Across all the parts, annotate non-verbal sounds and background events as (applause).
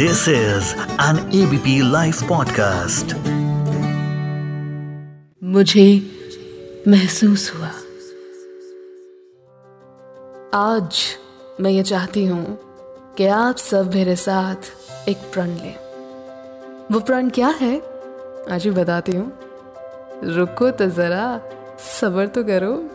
This is an ABP Life podcast. मुझे महसूस हुआ। आज मैं ये चाहती हूँ कि आप सब मेरे साथ एक प्रण लें। वो प्रण क्या है? आज ही बताती हूँ। रुको तो जरा सबर तो करो।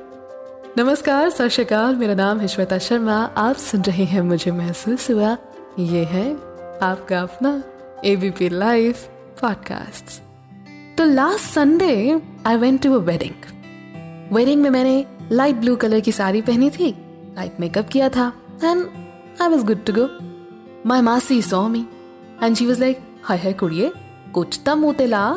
नमस्कार सत श्रीकाल मेरा नाम है श्वेता शर्मा। आप सुन रहे हैं मुझे महसूस हुआ। ये है आपका अपना एबीपी लाइव पॉडकास्ट तो last Sunday I went to wedding wedding में मैंने लाइट ब्लू कलर की साड़ी पहनी थी लाइट मेकअप किया था and I was good to go my मासी saw me and she was like hi hi कुड़िए, कुछ तो मुँह ते ला.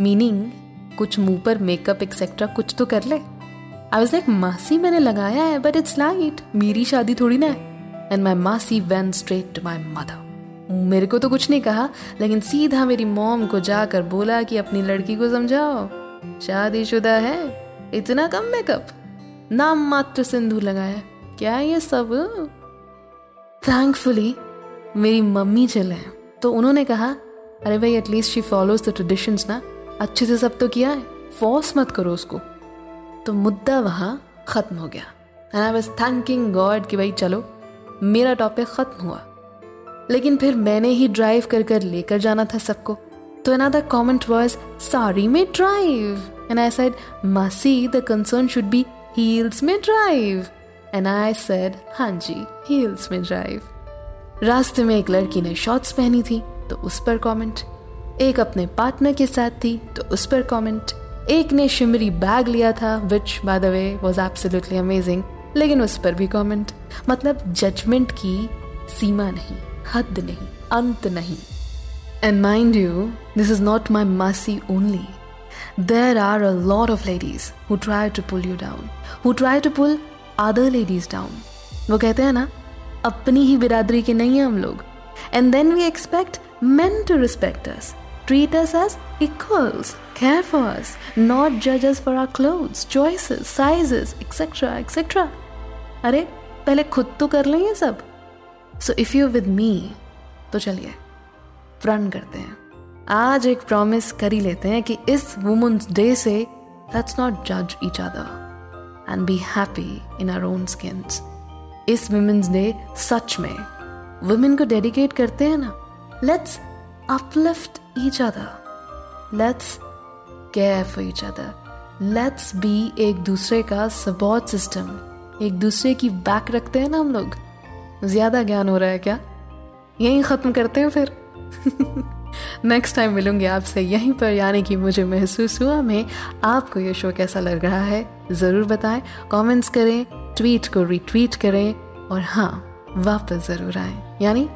मीनिंग कुछ मुँह पर मेकअप एक्सेट्रा कुछ तो कर ले। आई वॉज़ लाइक मासी मैंने लगाया है बट इट्स लाइट मेरी शादी थोड़ी ना है. एंड माई मासी went straight to my mother मेरे को तो कुछ नहीं कहा, लेकिन सीधा मेरी मॉम को जाकर बोला कि अपनी लड़की को समझाओ। शादीशुदा है, इतना कम मेकअप नाम मात्र सिंदूर लगाया। क्या ये सब? थैंकफुली मेरी मम्मी चले तो उन्होंने कहा, अरे भाई at least she follows the traditions ना। अच्छे से सब तो किया है। फोर्स मत करो उसको। तो मुद्दा वहाँ खत्म हो गया। And I was thanking God कि भाई, चलो मेरा टॉपिक खत्म हुआ। लेकिन फिर मैंने ही ड्राइव कर कर लेकर जाना था सबको। तो अनदर कमेंट वाज सॉरी में ड्राइव एंड आई सेड मासी the concern should be heels में ड्राइव एंड आई सेड हाँ जी हील्स में ड्राइव रास्ते में एक लड़की ने शॉर्ट्स पहनी थी तो उस पर कमेंट एक अपने पार्टनर के साथ थी तो उस पर कमेंट एक ने शिमरी बैग लिया था which by the way was absolutely amazing लेकिन उस पर भी कमेंट मतलब जजमेंट की सीमा नहीं हद नहीं अंत नहीं and mind you this is not my मासी only there are a lot of ladies who try to pull you down who try to pull other ladies down वो कहते हैं ना अपनी ही बिरादरी के नहीं हैं हम लोग and then we expect men to respect us, treat us as equals, care for us, not judge us for our clothes, choices, sizes, etc. etc. अरे पहले खुद तो कर लें ये सब? So if you with me तो चलिए प्रण करते हैं। आज एक प्रॉमिस कर ही लेते हैं कि इस वुमेन्स डे से लेट्स नॉट जज each other and be happy in our own skin इस वुमेन्स डे सच में वुमेन को डेडिकेट करते हैं ना? Let's uplift each other let's care for each other let's be एक दूसरे का सपोर्ट सिस्टम एक दूसरे की बैक रखते हैं ना हम लोग। ज़्यादा ज्ञान हो रहा है क्या? यहीं ख़त्म करते हैं फिर। (laughs) नेक्स्ट टाइम मिलूँगी आपसे यहीं पर, यानी कि मुझे महसूस हुआ, मैं आपको ये शो कैसा लग रहा है, ज़रूर बताएँ। कमेंट्स करें ट्वीट को रिट्वीट करें, और हाँ वापस ज़रूर आए। यानी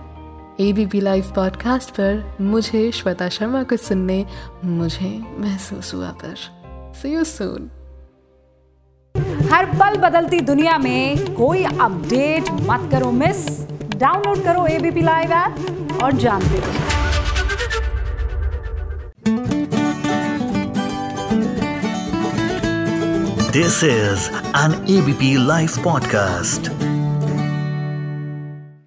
A B P live podcast पर मुझे श्वेता शर्मा को सुनने मुझे महसूस हुआ पर। सी यू सून हर पल बदलती दुनिया में कोई अपडेट मत करो मिस डाउनलोड करो एबीपी लाइव ऐप और जानते रहो this is an ABP live podcast.